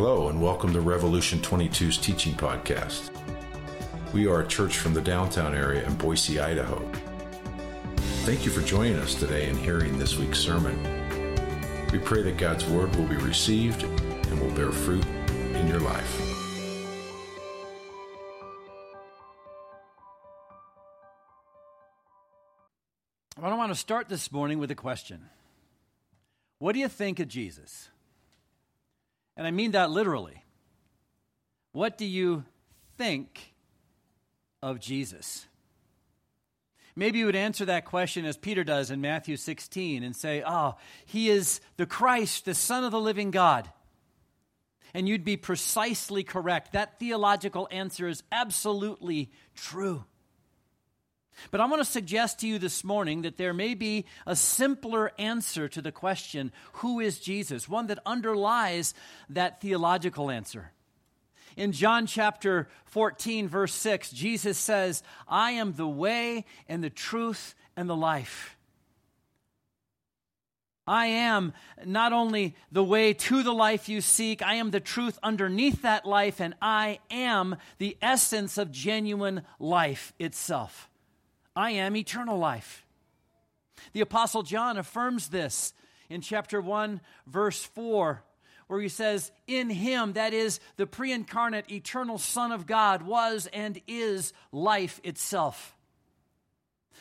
Hello, and welcome to Revolution 22's teaching podcast. We are a church from the downtown area in Boise, Idaho. Thank you for joining us today and hearing this week's sermon. We pray that God's word will be received and will bear fruit in your life. I want to start this morning with a question What do you think of Jesus? And I mean that literally. What do you think of Jesus? Maybe you would answer that question as Peter does in Matthew 16 and say, Oh, he is the Christ, the Son of the living God. And you'd be precisely correct. That theological answer is absolutely true. But I want to suggest to you this morning that there may be a simpler answer to the question, Who is Jesus? One that underlies that theological answer. In John chapter 14, verse 6, Jesus says, I am the way and the truth and the life. I am not only the way to the life you seek, I am the truth underneath that life, and I am the essence of genuine life itself. I am eternal life. The Apostle John affirms this in chapter 1, verse 4, where he says, In him, that is the pre incarnate eternal Son of God, was and is life itself.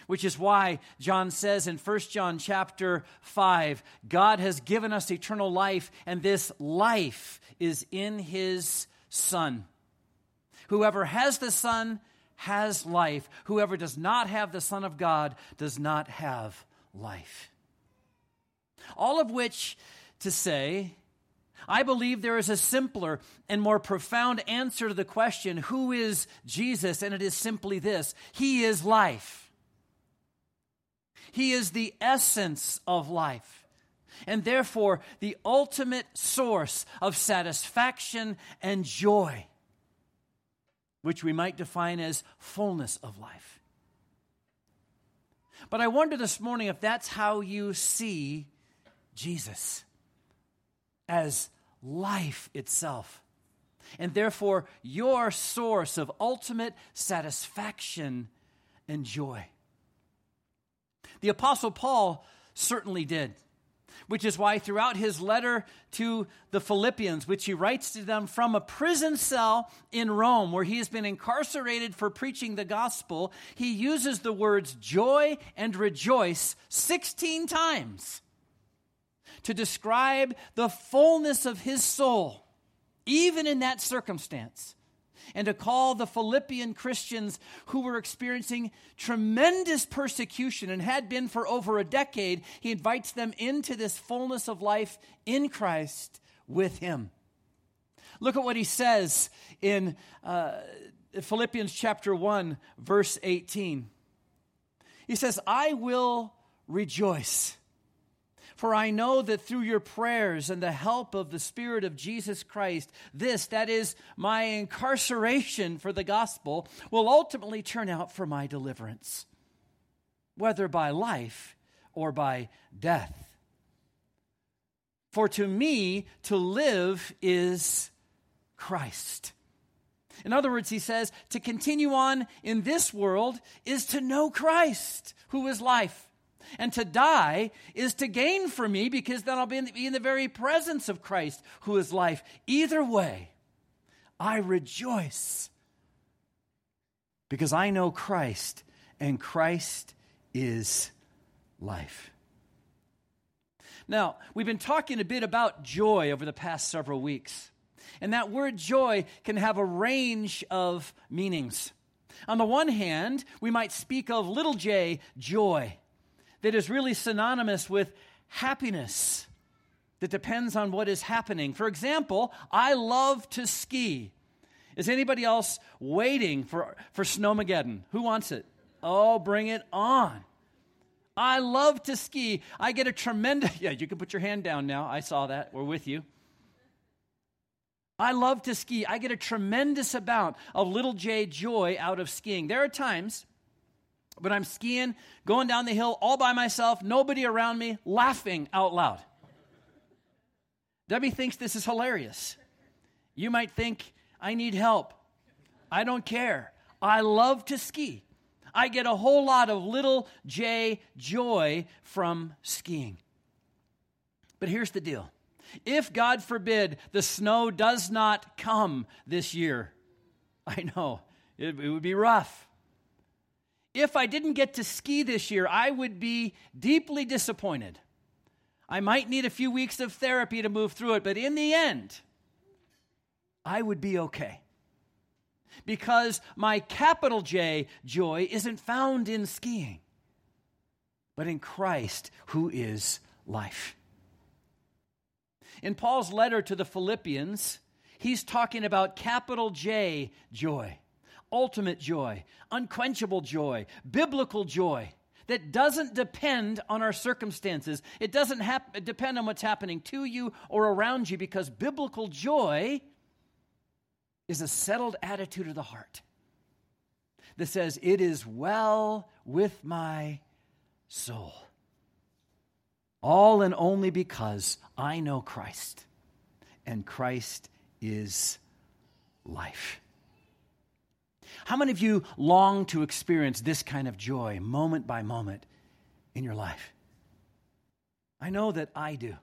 Which is why John says in 1 John chapter 5, God has given us eternal life, and this life is in his Son. Whoever has the Son has life. Whoever does not have the Son of God does not have life. All of which to say, I believe there is a simpler and more profound answer to the question, Who is Jesus? And it is simply this He is life. He is the essence of life, and therefore the ultimate source of satisfaction and joy which we might define as fullness of life. But I wonder this morning if that's how you see Jesus as life itself, and therefore your source of ultimate satisfaction and joy. The Apostle Paul certainly did which is why throughout his letter to the Philippians, which he writes to them from a prison cell in Rome, where he has been incarcerated for preaching the gospel, he uses the words joy and rejoice 16 times to describe the fullness of his soul, even in that circumstance and to call the Philippian Christians who were experiencing tremendous persecution and had been for over a decade, he invites them into this fullness of life in Christ with him. Look at what he says in uh, Philippians chapter 1, verse 18. He says, I will rejoice for I know that through your prayers and the help of the Spirit of Jesus Christ, this, that is, my incarceration for the gospel, will ultimately turn out for my deliverance, whether by life or by death. For to me, to live is Christ. In other words, he says, to continue on in this world is to know Christ, who is life. And to die is to gain for me because then I'll be in, the, be in the very presence of Christ, who is life. Either way, I rejoice because I know Christ, and Christ is life. Now, we've been talking a bit about joy over the past several weeks. And that word joy can have a range of meanings. On the one hand, we might speak of little j, joy that is really synonymous with happiness that depends on what is happening. For example, I love to ski. Is anybody else waiting for, for Snowmageddon? Who wants it? Oh, bring it on. I love to ski. I get a tremendous, yeah, you can put your hand down now. I saw that. We're with you. I love to ski. I get a tremendous amount of little j joy out of skiing. There are times but I'm skiing, going down the hill all by myself, nobody around me, laughing out loud. Debbie thinks this is hilarious. You might think, I need help. I don't care. I love to ski. I get a whole lot of little j joy from skiing. But here's the deal if, God forbid, the snow does not come this year, I know it, it would be rough. If I didn't get to ski this year, I would be deeply disappointed. I might need a few weeks of therapy to move through it, but in the end, I would be okay. Because my capital J joy isn't found in skiing, but in Christ, who is life. In Paul's letter to the Philippians, he's talking about capital J joy, ultimate joy, unquenchable joy, biblical joy that doesn't depend on our circumstances. It doesn't hap- depend on what's happening to you or around you because biblical joy is a settled attitude of the heart that says, It is well with my soul. All and only because I know Christ, and Christ is life. How many of you long to experience this kind of joy moment by moment in your life? I know that I do.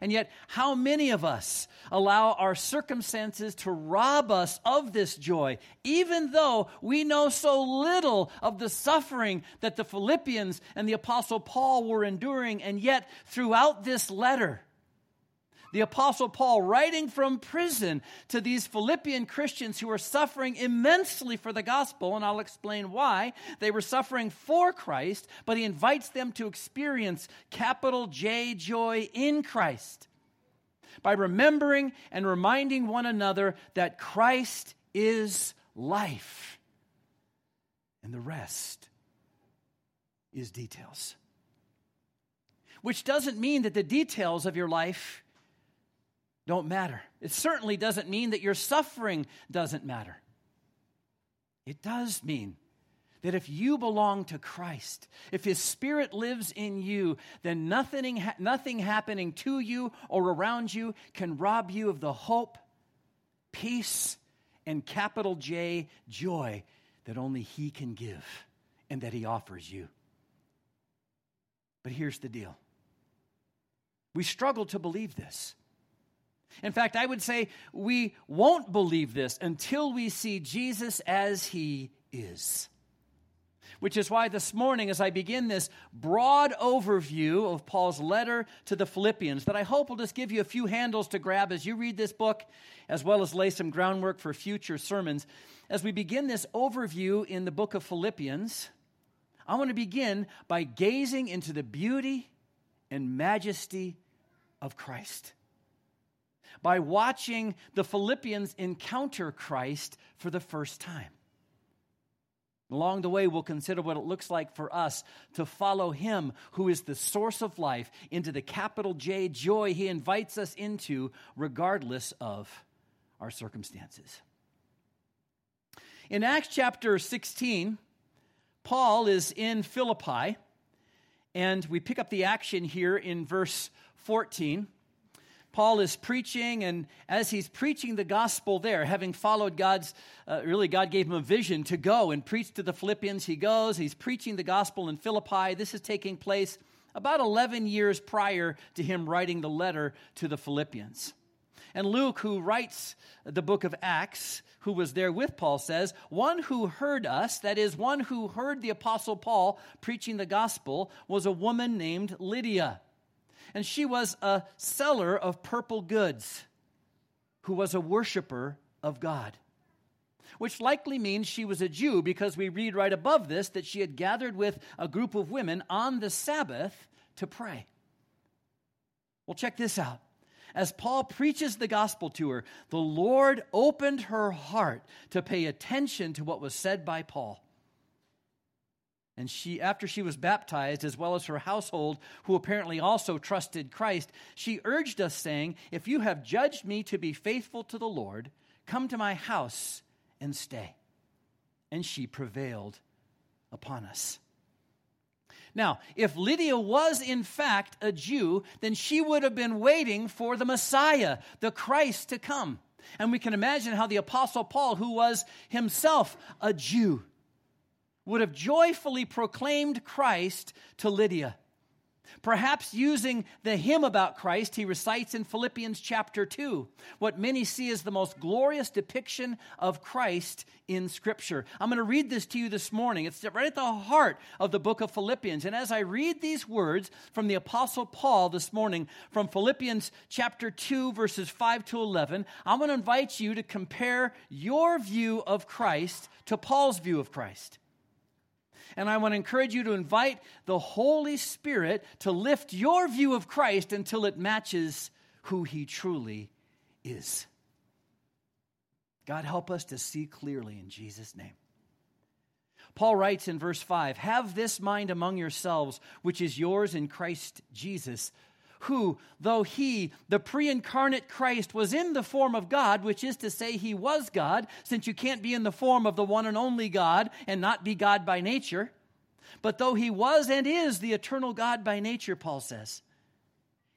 And yet, how many of us allow our circumstances to rob us of this joy, even though we know so little of the suffering that the Philippians and the Apostle Paul were enduring? And yet, throughout this letter, the Apostle Paul, writing from prison to these Philippian Christians who were suffering immensely for the gospel, and I'll explain why. They were suffering for Christ, but he invites them to experience capital J joy in Christ by remembering and reminding one another that Christ is life. And the rest is details. Which doesn't mean that the details of your life don't matter. It certainly doesn't mean that your suffering doesn't matter. It does mean that if you belong to Christ, if His Spirit lives in you, then nothing, nothing happening to you or around you can rob you of the hope, peace, and capital J joy that only He can give and that He offers you. But here's the deal we struggle to believe this. In fact, I would say we won't believe this until we see Jesus as he is. Which is why this morning, as I begin this broad overview of Paul's letter to the Philippians, that I hope will just give you a few handles to grab as you read this book, as well as lay some groundwork for future sermons. As we begin this overview in the book of Philippians, I want to begin by gazing into the beauty and majesty of Christ by watching the Philippians encounter Christ for the first time. Along the way, we'll consider what it looks like for us to follow Him, who is the source of life, into the capital J joy He invites us into, regardless of our circumstances. In Acts chapter 16, Paul is in Philippi, and we pick up the action here in verse 14. Paul is preaching, and as he's preaching the gospel there, having followed God's, uh, really, God gave him a vision to go and preach to the Philippians. He goes, he's preaching the gospel in Philippi. This is taking place about 11 years prior to him writing the letter to the Philippians. And Luke, who writes the book of Acts, who was there with Paul, says, One who heard us, that is, one who heard the Apostle Paul preaching the gospel, was a woman named Lydia and she was a seller of purple goods who was a worshiper of God. Which likely means she was a Jew because we read right above this that she had gathered with a group of women on the Sabbath to pray. Well, check this out. As Paul preaches the gospel to her, the Lord opened her heart to pay attention to what was said by Paul. And she, after she was baptized, as well as her household, who apparently also trusted Christ, she urged us, saying, If you have judged me to be faithful to the Lord, come to my house and stay. And she prevailed upon us. Now, if Lydia was in fact a Jew, then she would have been waiting for the Messiah, the Christ, to come. And we can imagine how the Apostle Paul, who was himself a Jew, would have joyfully proclaimed Christ to Lydia. Perhaps using the hymn about Christ he recites in Philippians chapter 2, what many see as the most glorious depiction of Christ in Scripture. I'm going to read this to you this morning. It's right at the heart of the book of Philippians. And as I read these words from the Apostle Paul this morning, from Philippians chapter 2, verses 5 to 11, I'm going to invite you to compare your view of Christ to Paul's view of Christ. And I want to encourage you to invite the Holy Spirit to lift your view of Christ until it matches who he truly is. God, help us to see clearly in Jesus' name. Paul writes in verse 5 Have this mind among yourselves, which is yours in Christ Jesus, who, though he, the pre incarnate Christ, was in the form of God, which is to say, he was God, since you can't be in the form of the one and only God and not be God by nature. But though he was and is the eternal God by nature, Paul says,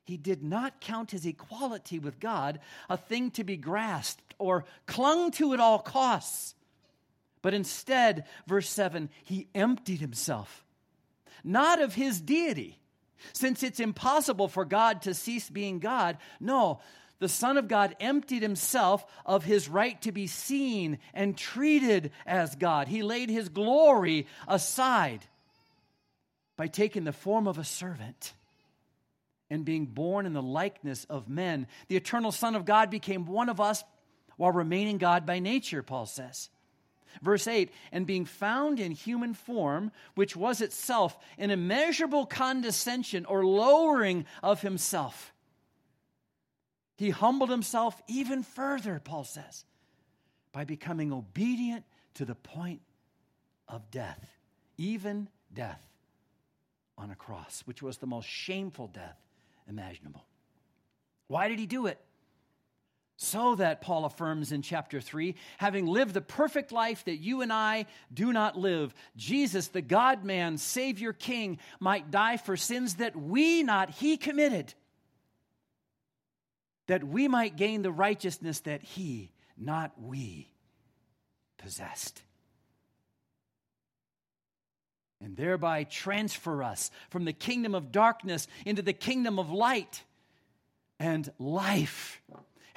he did not count his equality with God a thing to be grasped or clung to at all costs. But instead, verse 7, he emptied himself, not of his deity since it's impossible for God to cease being God, no, the Son of God emptied himself of his right to be seen and treated as God. He laid his glory aside by taking the form of a servant and being born in the likeness of men. The eternal Son of God became one of us while remaining God by nature, Paul says. Verse 8, and being found in human form, which was itself an immeasurable condescension or lowering of himself, he humbled himself even further, Paul says, by becoming obedient to the point of death, even death on a cross, which was the most shameful death imaginable. Why did he do it? So that, Paul affirms in chapter 3, having lived the perfect life that you and I do not live, Jesus, the God man, Savior, King, might die for sins that we, not he, committed, that we might gain the righteousness that he, not we, possessed. And thereby transfer us from the kingdom of darkness into the kingdom of light and life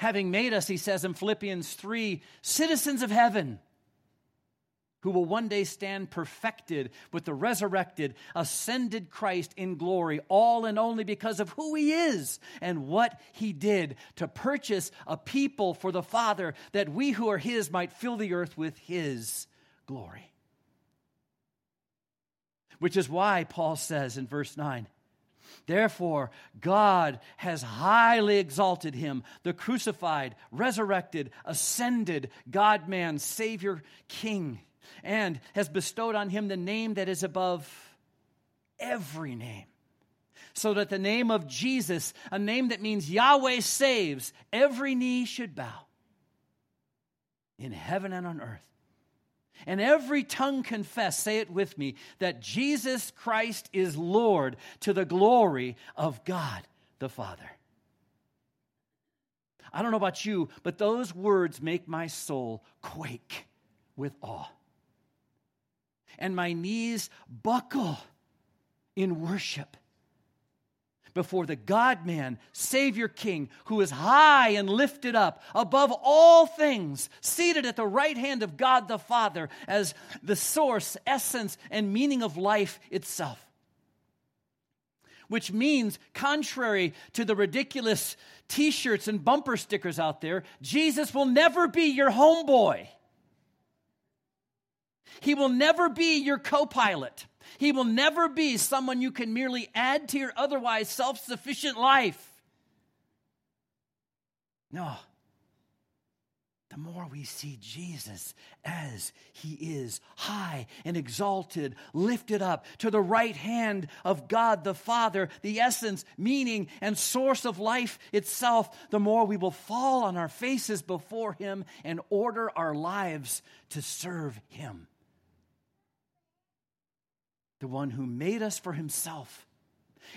having made us, he says in Philippians 3, citizens of heaven, who will one day stand perfected with the resurrected, ascended Christ in glory, all and only because of who he is and what he did to purchase a people for the Father, that we who are his might fill the earth with his glory. Which is why Paul says in verse 9, Therefore, God has highly exalted him, the crucified, resurrected, ascended God man, Savior, King, and has bestowed on him the name that is above every name. So that the name of Jesus, a name that means Yahweh saves, every knee should bow in heaven and on earth and every tongue confess, say it with me, that Jesus Christ is Lord to the glory of God the Father. I don't know about you, but those words make my soul quake with awe. And my knees buckle in worship before the God man, Savior King, who is high and lifted up above all things, seated at the right hand of God the Father as the source, essence, and meaning of life itself. Which means, contrary to the ridiculous t shirts and bumper stickers out there, Jesus will never be your homeboy. He will never be your co pilot. He will never be someone you can merely add to your otherwise self sufficient life. No. The more we see Jesus as he is, high and exalted, lifted up to the right hand of God the Father, the essence, meaning, and source of life itself, the more we will fall on our faces before him and order our lives to serve him the one who made us for himself,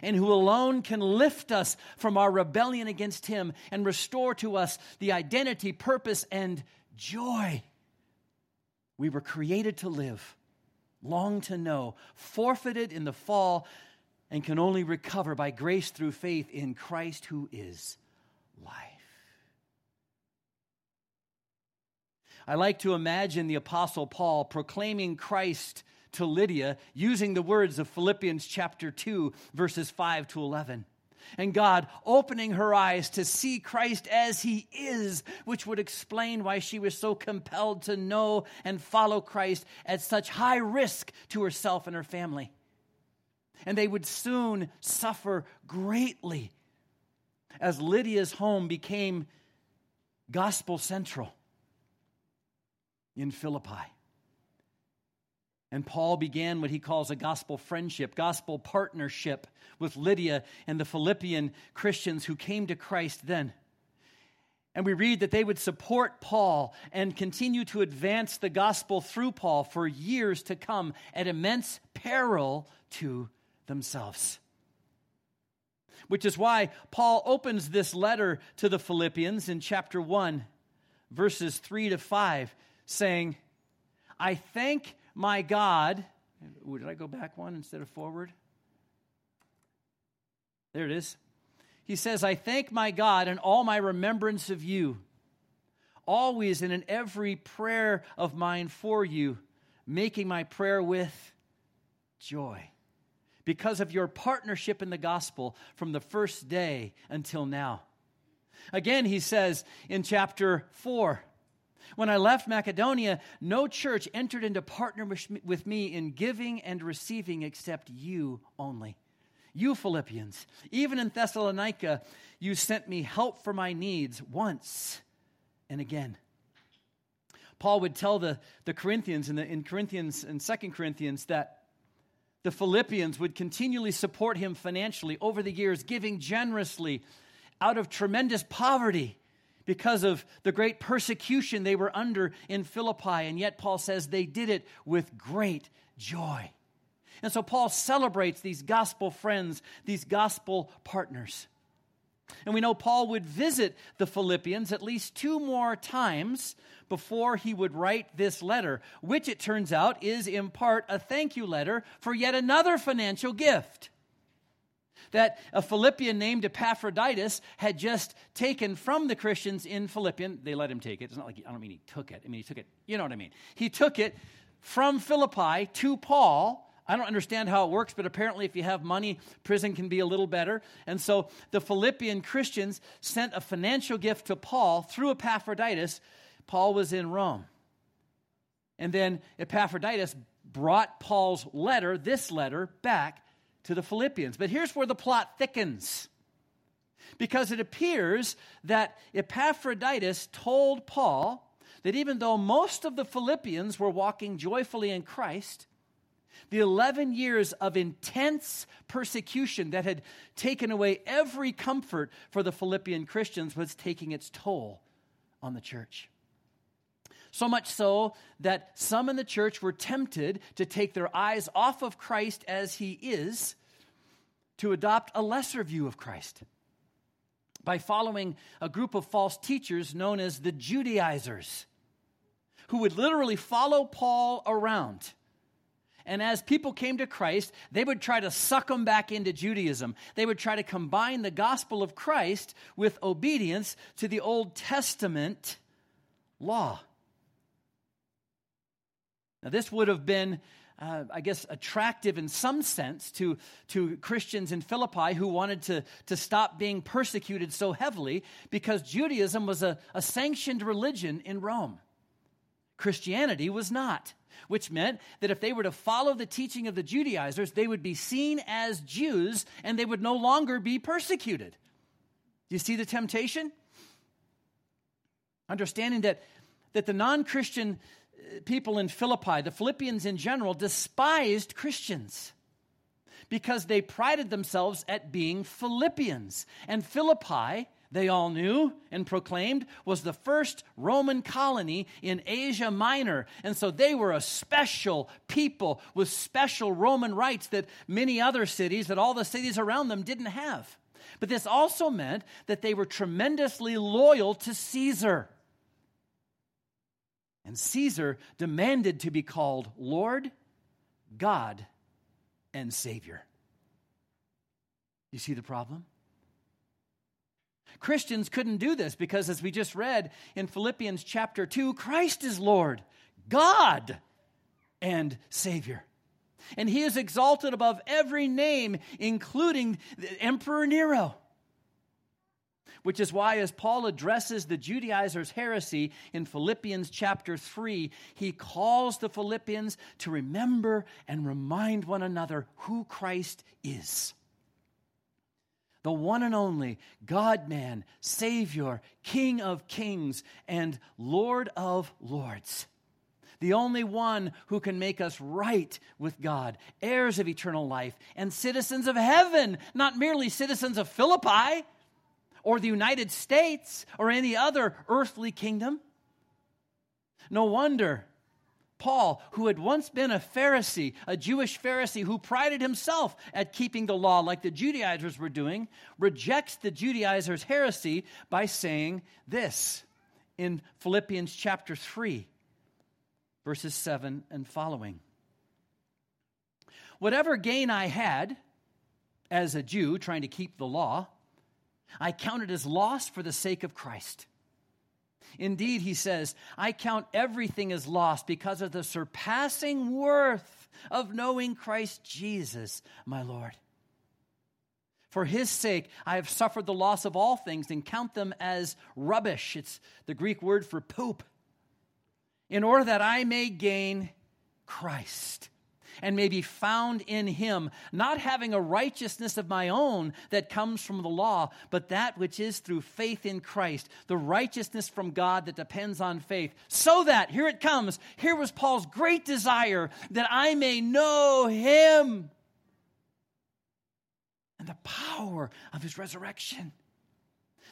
and who alone can lift us from our rebellion against Him and restore to us the identity, purpose, and joy we were created to live, long to know, forfeited in the fall, and can only recover by grace through faith in Christ who is life. I like to imagine the Apostle Paul proclaiming Christ to Lydia using the words of Philippians chapter 2, verses 5 to 11. And God opening her eyes to see Christ as he is, which would explain why she was so compelled to know and follow Christ at such high risk to herself and her family. And they would soon suffer greatly as Lydia's home became gospel central in Philippi. And Paul began what he calls a gospel friendship, gospel partnership with Lydia and the Philippian Christians who came to Christ then. And we read that they would support Paul and continue to advance the gospel through Paul for years to come at immense peril to themselves. Which is why Paul opens this letter to the Philippians in chapter 1, verses 3 to 5, saying, I thank my God. Ooh, did I go back one instead of forward? There it is. He says, I thank my God in all my remembrance of you, always and in every prayer of mine for you, making my prayer with joy because of your partnership in the gospel from the first day until now. Again, he says in chapter 4 when I left Macedonia, no church entered into partnership with me in giving and receiving except you only. You Philippians, even in Thessalonica, you sent me help for my needs once and again. Paul would tell the, the Corinthians in, the, in Corinthians and Second Corinthians that the Philippians would continually support him financially over the years, giving generously out of tremendous poverty because of the great persecution they were under in Philippi. And yet, Paul says they did it with great joy. And so, Paul celebrates these gospel friends, these gospel partners. And we know Paul would visit the Philippians at least two more times before he would write this letter, which it turns out is in part a thank you letter for yet another financial gift that a Philippian named Epaphroditus had just taken from the Christians in Philippian. They let him take it. It's not like, I don't mean he took it. I mean, he took it, you know what I mean. He took it from Philippi to Paul. I don't understand how it works, but apparently, if you have money, prison can be a little better. And so the Philippian Christians sent a financial gift to Paul through Epaphroditus. Paul was in Rome. And then Epaphroditus brought Paul's letter, this letter, back to the Philippians. But here's where the plot thickens. Because it appears that Epaphroditus told Paul that even though most of the Philippians were walking joyfully in Christ, the 11 years of intense persecution that had taken away every comfort for the Philippian Christians was taking its toll on the church. So much so that some in the church were tempted to take their eyes off of Christ as he is to adopt a lesser view of Christ by following a group of false teachers known as the Judaizers, who would literally follow Paul around. And as people came to Christ, they would try to suck them back into Judaism. They would try to combine the gospel of Christ with obedience to the Old Testament law. Now, this would have been, uh, I guess, attractive in some sense to, to Christians in Philippi who wanted to, to stop being persecuted so heavily because Judaism was a, a sanctioned religion in Rome. Christianity was not, which meant that if they were to follow the teaching of the Judaizers, they would be seen as Jews and they would no longer be persecuted. Do you see the temptation? Understanding that, that the non Christian people in Philippi, the Philippians in general, despised Christians because they prided themselves at being Philippians. And Philippi, they all knew and proclaimed, was the first Roman colony in Asia Minor. And so they were a special people with special Roman rights that many other cities, that all the cities around them didn't have. But this also meant that they were tremendously loyal to Caesar. And Caesar demanded to be called Lord, God, and Savior. You see the problem? Christians couldn't do this because, as we just read in Philippians chapter 2, Christ is Lord, God, and Savior. And he is exalted above every name, including Emperor Nero. Which is why, as Paul addresses the Judaizers' heresy in Philippians chapter 3, he calls the Philippians to remember and remind one another who Christ is the one and only God man, Savior, King of kings, and Lord of lords. The only one who can make us right with God, heirs of eternal life, and citizens of heaven, not merely citizens of Philippi or the United States or any other earthly kingdom. No wonder Paul, who had once been a Pharisee, a Jewish Pharisee who prided himself at keeping the law like the Judaizers were doing, rejects the Judaizers' heresy by saying this in Philippians chapter 3, verses 7 and following. Whatever gain I had as a Jew trying to keep the law, I counted as loss for the sake of Christ. Indeed, he says, I count everything as lost because of the surpassing worth of knowing Christ Jesus, my Lord. For his sake, I have suffered the loss of all things and count them as rubbish. It's the Greek word for poop. In order that I may gain Christ and may be found in him, not having a righteousness of my own that comes from the law, but that which is through faith in Christ, the righteousness from God that depends on faith. So that, here it comes, here was Paul's great desire that I may know him and the power of his resurrection,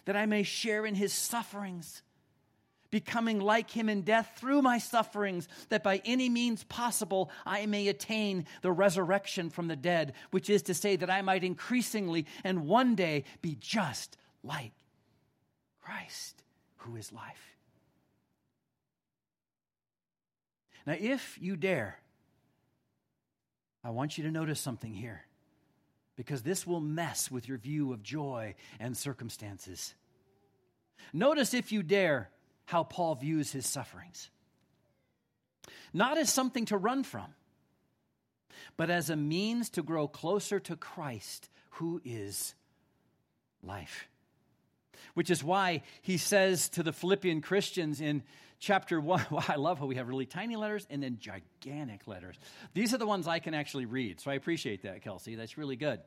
that I may share in his sufferings becoming like him in death through my sufferings, that by any means possible I may attain the resurrection from the dead, which is to say, that I might increasingly and one day be just like Christ, who is life. Now, if you dare, I want you to notice something here because this will mess with your view of joy and circumstances. Notice, if you dare, how Paul views his sufferings. Not as something to run from, but as a means to grow closer to Christ, who is life. Which is why he says to the Philippian Christians in chapter 1, well, I love how we have really tiny letters and then gigantic letters. These are the ones I can actually read, so I appreciate that, Kelsey. That's really good.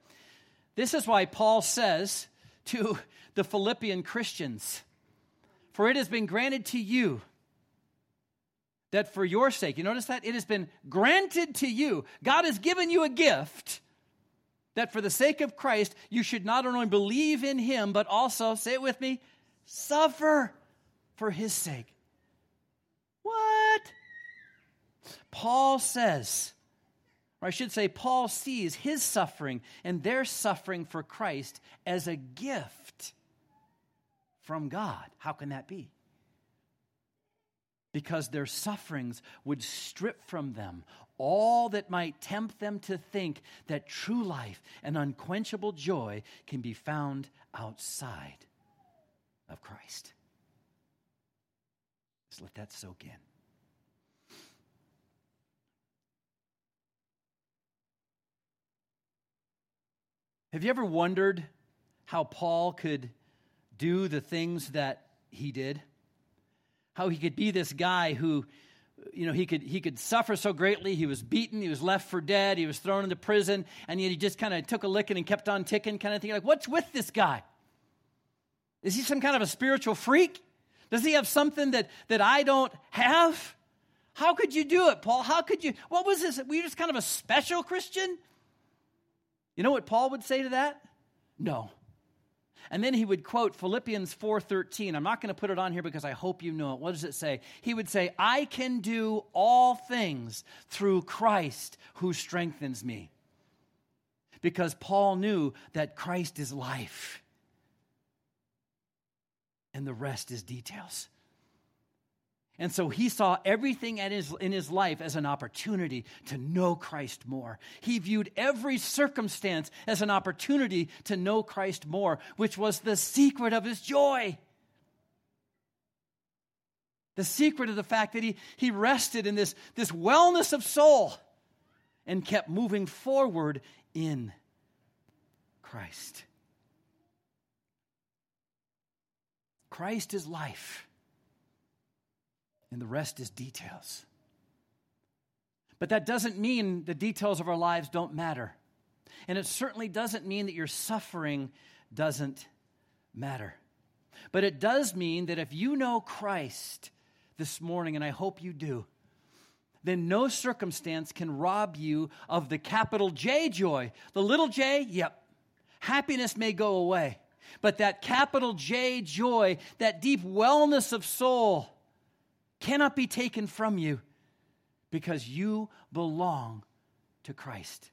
This is why Paul says to the Philippian Christians, for it has been granted to you that for your sake, you notice that? It has been granted to you. God has given you a gift that for the sake of Christ, you should not only believe in him, but also, say it with me, suffer for his sake. What? Paul says, or I should say, Paul sees his suffering and their suffering for Christ as a gift from God. How can that be? Because their sufferings would strip from them all that might tempt them to think that true life and unquenchable joy can be found outside of Christ. Just let that soak in. Have you ever wondered how Paul could do the things that he did. How he could be this guy who, you know, he could, he could suffer so greatly. He was beaten, he was left for dead, he was thrown into prison, and yet he just kind of took a licking and kept on ticking, kind of thing. Like, what's with this guy? Is he some kind of a spiritual freak? Does he have something that, that I don't have? How could you do it, Paul? How could you? What was this? Were you just kind of a special Christian? You know what Paul would say to that? No. And then he would quote Philippians 4:13. I'm not going to put it on here because I hope you know it. What does it say? He would say, "I can do all things through Christ who strengthens me." Because Paul knew that Christ is life. And the rest is details. And so he saw everything in his, in his life as an opportunity to know Christ more. He viewed every circumstance as an opportunity to know Christ more, which was the secret of his joy. The secret of the fact that he, he rested in this, this wellness of soul and kept moving forward in Christ. Christ is life and the rest is details. But that doesn't mean the details of our lives don't matter. And it certainly doesn't mean that your suffering doesn't matter. But it does mean that if you know Christ this morning, and I hope you do, then no circumstance can rob you of the capital J joy. The little j, yep, happiness may go away. But that capital J joy, that deep wellness of soul, cannot be taken from you because you belong to Christ.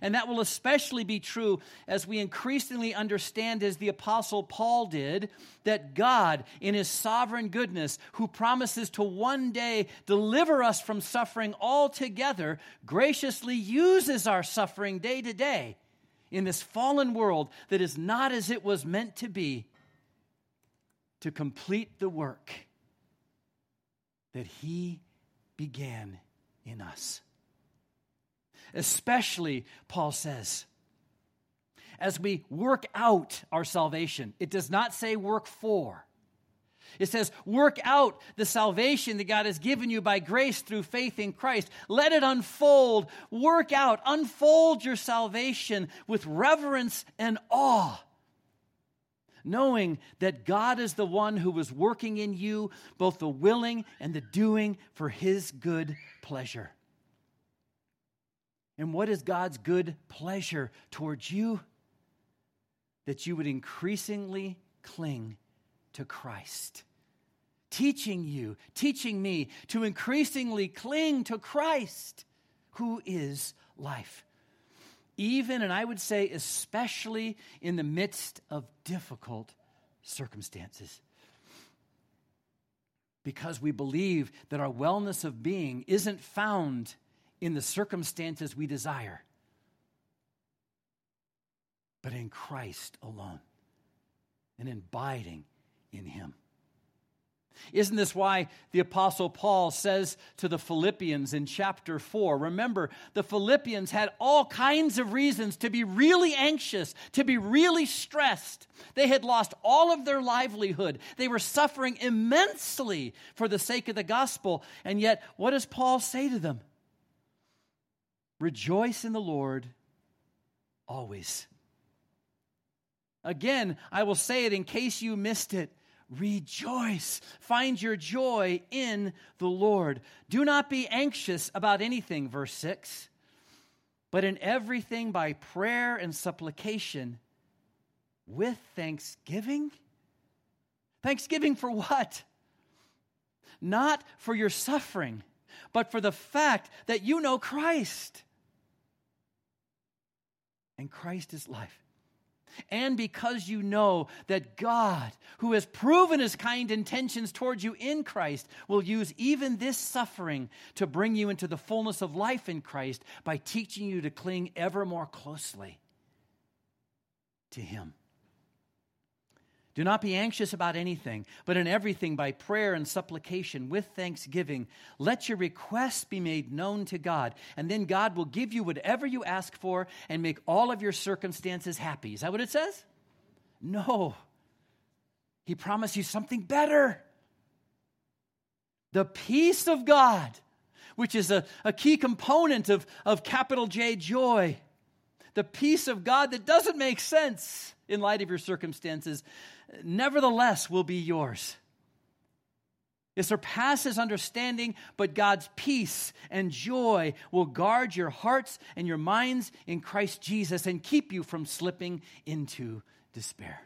And that will especially be true as we increasingly understand, as the Apostle Paul did, that God, in his sovereign goodness, who promises to one day deliver us from suffering altogether, graciously uses our suffering day to day in this fallen world that is not as it was meant to be to complete the work that He began in us. Especially, Paul says, as we work out our salvation. It does not say work for. It says, work out the salvation that God has given you by grace through faith in Christ. Let it unfold. Work out, unfold your salvation with reverence and awe knowing that God is the one who was working in you both the willing and the doing for his good pleasure. And what is God's good pleasure towards you? That you would increasingly cling to Christ. Teaching you, teaching me to increasingly cling to Christ, who is life even, and I would say especially in the midst of difficult circumstances. Because we believe that our wellness of being isn't found in the circumstances we desire, but in Christ alone and in abiding in Him. Isn't this why the Apostle Paul says to the Philippians in chapter 4? Remember, the Philippians had all kinds of reasons to be really anxious, to be really stressed. They had lost all of their livelihood, they were suffering immensely for the sake of the gospel. And yet, what does Paul say to them? Rejoice in the Lord always. Again, I will say it in case you missed it. Rejoice. Find your joy in the Lord. Do not be anxious about anything, verse 6, but in everything by prayer and supplication with thanksgiving. Thanksgiving for what? Not for your suffering, but for the fact that you know Christ. And Christ is life and because you know that God, who has proven his kind intentions towards you in Christ, will use even this suffering to bring you into the fullness of life in Christ by teaching you to cling ever more closely to him. Do not be anxious about anything, but in everything by prayer and supplication with thanksgiving, let your requests be made known to God. And then God will give you whatever you ask for and make all of your circumstances happy. Is that what it says? No. He promised you something better. The peace of God, which is a, a key component of, of capital J joy. The peace of God that doesn't make sense in light of your circumstances nevertheless will be yours. It surpasses understanding, but God's peace and joy will guard your hearts and your minds in Christ Jesus and keep you from slipping into despair.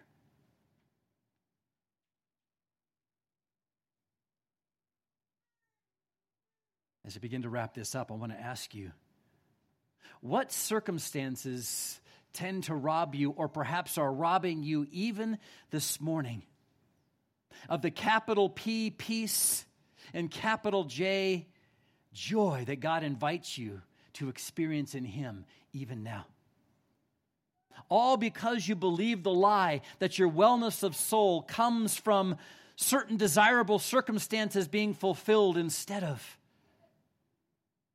As I begin to wrap this up, I want to ask you what circumstances tend to rob you, or perhaps are robbing you even this morning, of the capital P peace and capital J joy that God invites you to experience in Him even now? All because you believe the lie that your wellness of soul comes from certain desirable circumstances being fulfilled instead of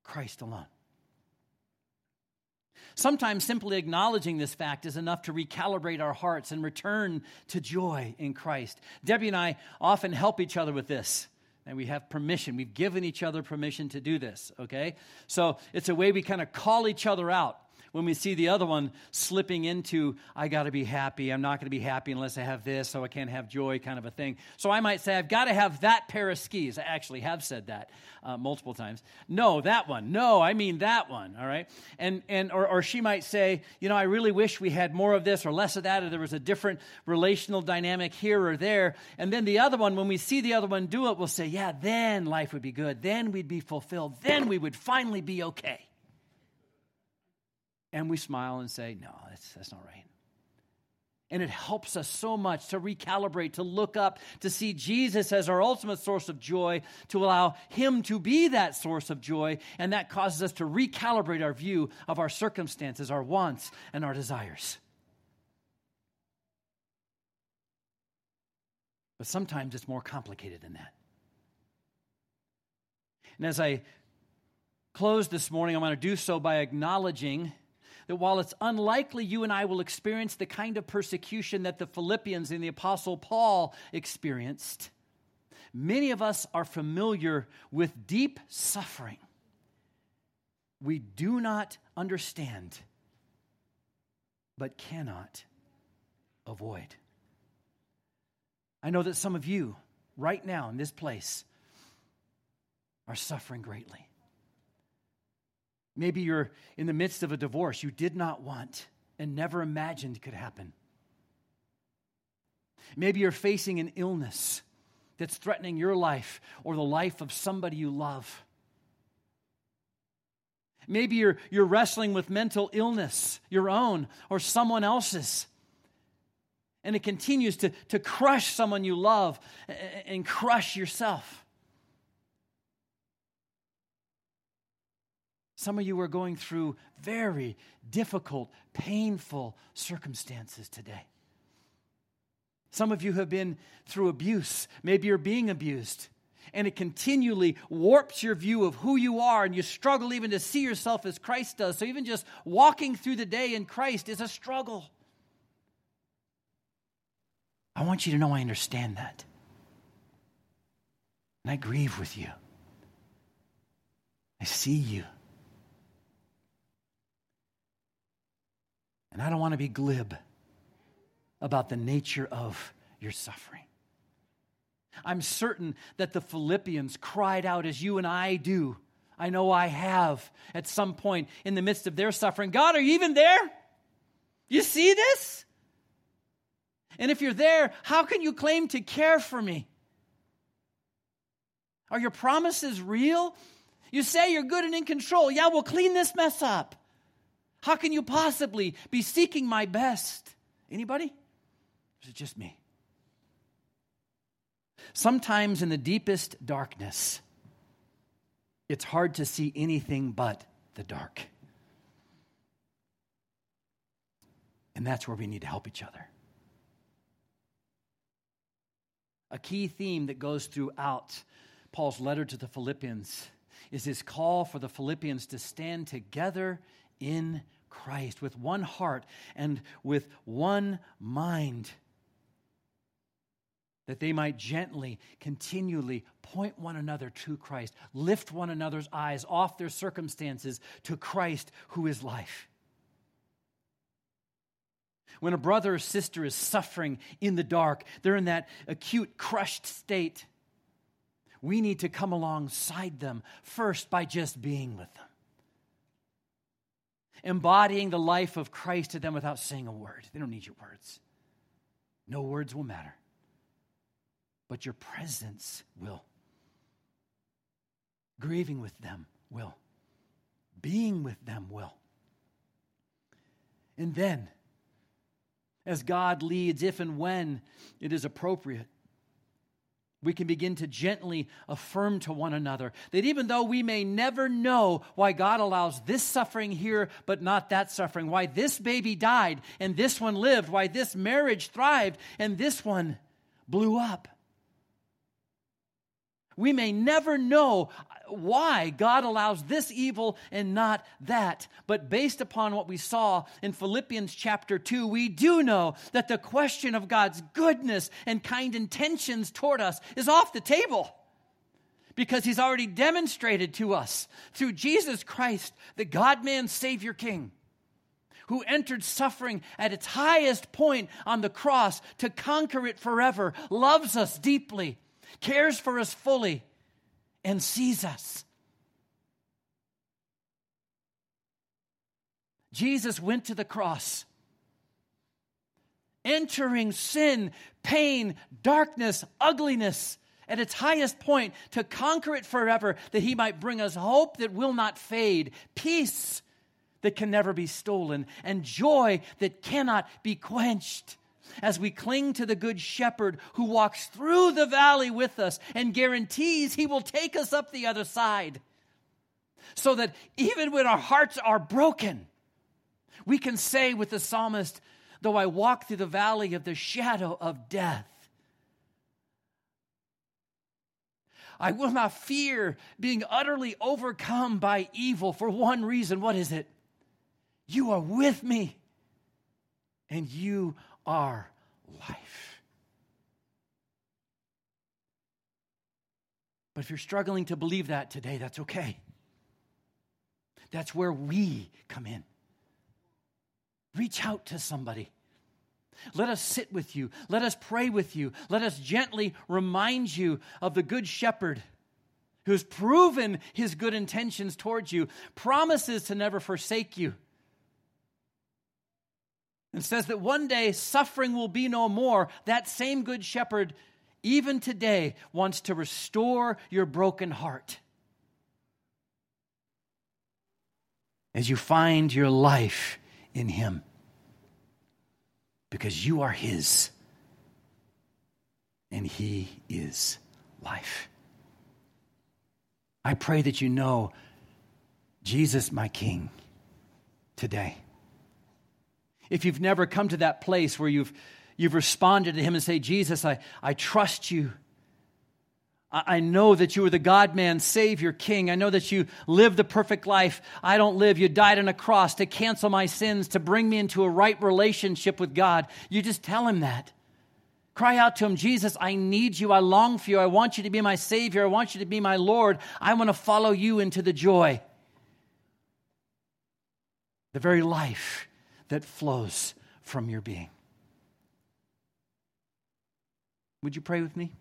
Christ alone. Sometimes simply acknowledging this fact is enough to recalibrate our hearts and return to joy in Christ. Debbie and I often help each other with this. And we have permission. We've given each other permission to do this, okay? So it's a way we kind of call each other out when we see the other one slipping into, I got to be happy. I'm not going to be happy unless I have this, so I can't have joy, kind of a thing. So I might say, I've got to have that pair of skis. I actually have said that uh, multiple times. No, that one. No, I mean that one, all right? And, and or, or she might say, you know, I really wish we had more of this or less of that, or there was a different relational dynamic here or there. And then the other one, when we see the other one do it, we'll say, yeah, then life would be good. Then we'd be fulfilled. Then we would finally be okay. And we smile and say, no, that's, that's not right. And it helps us so much to recalibrate, to look up, to see Jesus as our ultimate source of joy, to allow Him to be that source of joy. And that causes us to recalibrate our view of our circumstances, our wants, and our desires. But sometimes it's more complicated than that. And as I close this morning, I want to do so by acknowledging that while it's unlikely you and I will experience the kind of persecution that the Philippians and the Apostle Paul experienced, many of us are familiar with deep suffering we do not understand but cannot avoid. I know that some of you, right now in this place, are suffering greatly. Maybe you're in the midst of a divorce you did not want and never imagined could happen. Maybe you're facing an illness that's threatening your life or the life of somebody you love. Maybe you're, you're wrestling with mental illness, your own or someone else's. And it continues to, to crush someone you love and crush yourself. Some of you are going through very difficult, painful circumstances today. Some of you have been through abuse. Maybe you're being abused. And it continually warps your view of who you are, and you struggle even to see yourself as Christ does. So, even just walking through the day in Christ is a struggle. I want you to know I understand that. And I grieve with you. I see you. And I don't want to be glib about the nature of your suffering. I'm certain that the Philippians cried out as you and I do. I know I have at some point in the midst of their suffering. God, are you even there? You see this? And if you're there, how can you claim to care for me? Are your promises real? You say you're good and in control. Yeah, we'll clean this mess up. How can you possibly be seeking my best? Anybody? Or is it just me? Sometimes in the deepest darkness, it's hard to see anything but the dark. And that's where we need to help each other. A key theme that goes throughout Paul's letter to the Philippians is his call for the Philippians to stand together in Christ with one heart and with one mind, that they might gently, continually point one another to Christ, lift one another's eyes off their circumstances to Christ, who is life. When a brother or sister is suffering in the dark, they're in that acute, crushed state. We need to come alongside them first by just being with them embodying the life of Christ to them without saying a word. They don't need your words. No words will matter, but your presence will. Grieving with them will. Being with them will. And then, as God leads, if and when it is appropriate, we can begin to gently affirm to one another that even though we may never know why God allows this suffering here but not that suffering, why this baby died and this one lived, why this marriage thrived and this one blew up, we may never know why God allows this evil and not that. But based upon what we saw in Philippians chapter 2, we do know that the question of God's goodness and kind intentions toward us is off the table. Because he's already demonstrated to us through Jesus Christ, the God man Savior King, who entered suffering at its highest point on the cross to conquer it forever, loves us deeply cares for us fully, and sees us. Jesus went to the cross, entering sin, pain, darkness, ugliness at its highest point to conquer it forever, that he might bring us hope that will not fade, peace that can never be stolen, and joy that cannot be quenched as we cling to the Good Shepherd who walks through the valley with us and guarantees he will take us up the other side. So that even when our hearts are broken, we can say with the psalmist, Though I walk through the valley of the shadow of death, I will not fear being utterly overcome by evil for one reason. What is it? You are with me, and you our life. But if you're struggling to believe that today, that's okay. That's where we come in. Reach out to somebody. Let us sit with you. Let us pray with you. Let us gently remind you of the Good Shepherd who's proven his good intentions towards you, promises to never forsake you and says that one day suffering will be no more, that same good shepherd, even today, wants to restore your broken heart. As you find your life in Him, because you are His and He is life. I pray that you know Jesus, my King, today. If you've never come to that place where you've, you've responded to Him and say, Jesus, I, I trust you. I, know that you are the God man, Savior, King. I know that you live the perfect life. I don't live. You died on a cross to cancel my sins, to bring me into a right relationship with God. You just tell Him that. Cry out to him, Jesus, I need you. I long for you. I want you to be my Savior. I want you to be my Lord. I want to follow you into the joy, the very life that flows from your being. Would you pray with me?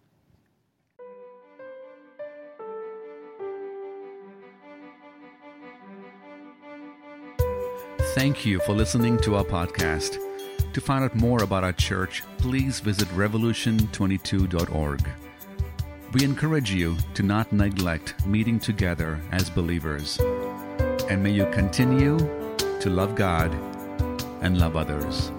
Thank you for listening to our podcast. To find out more about our church, please visit revolution22.org. We encourage you to not neglect meeting together as believers. And may you continue to love God and love others.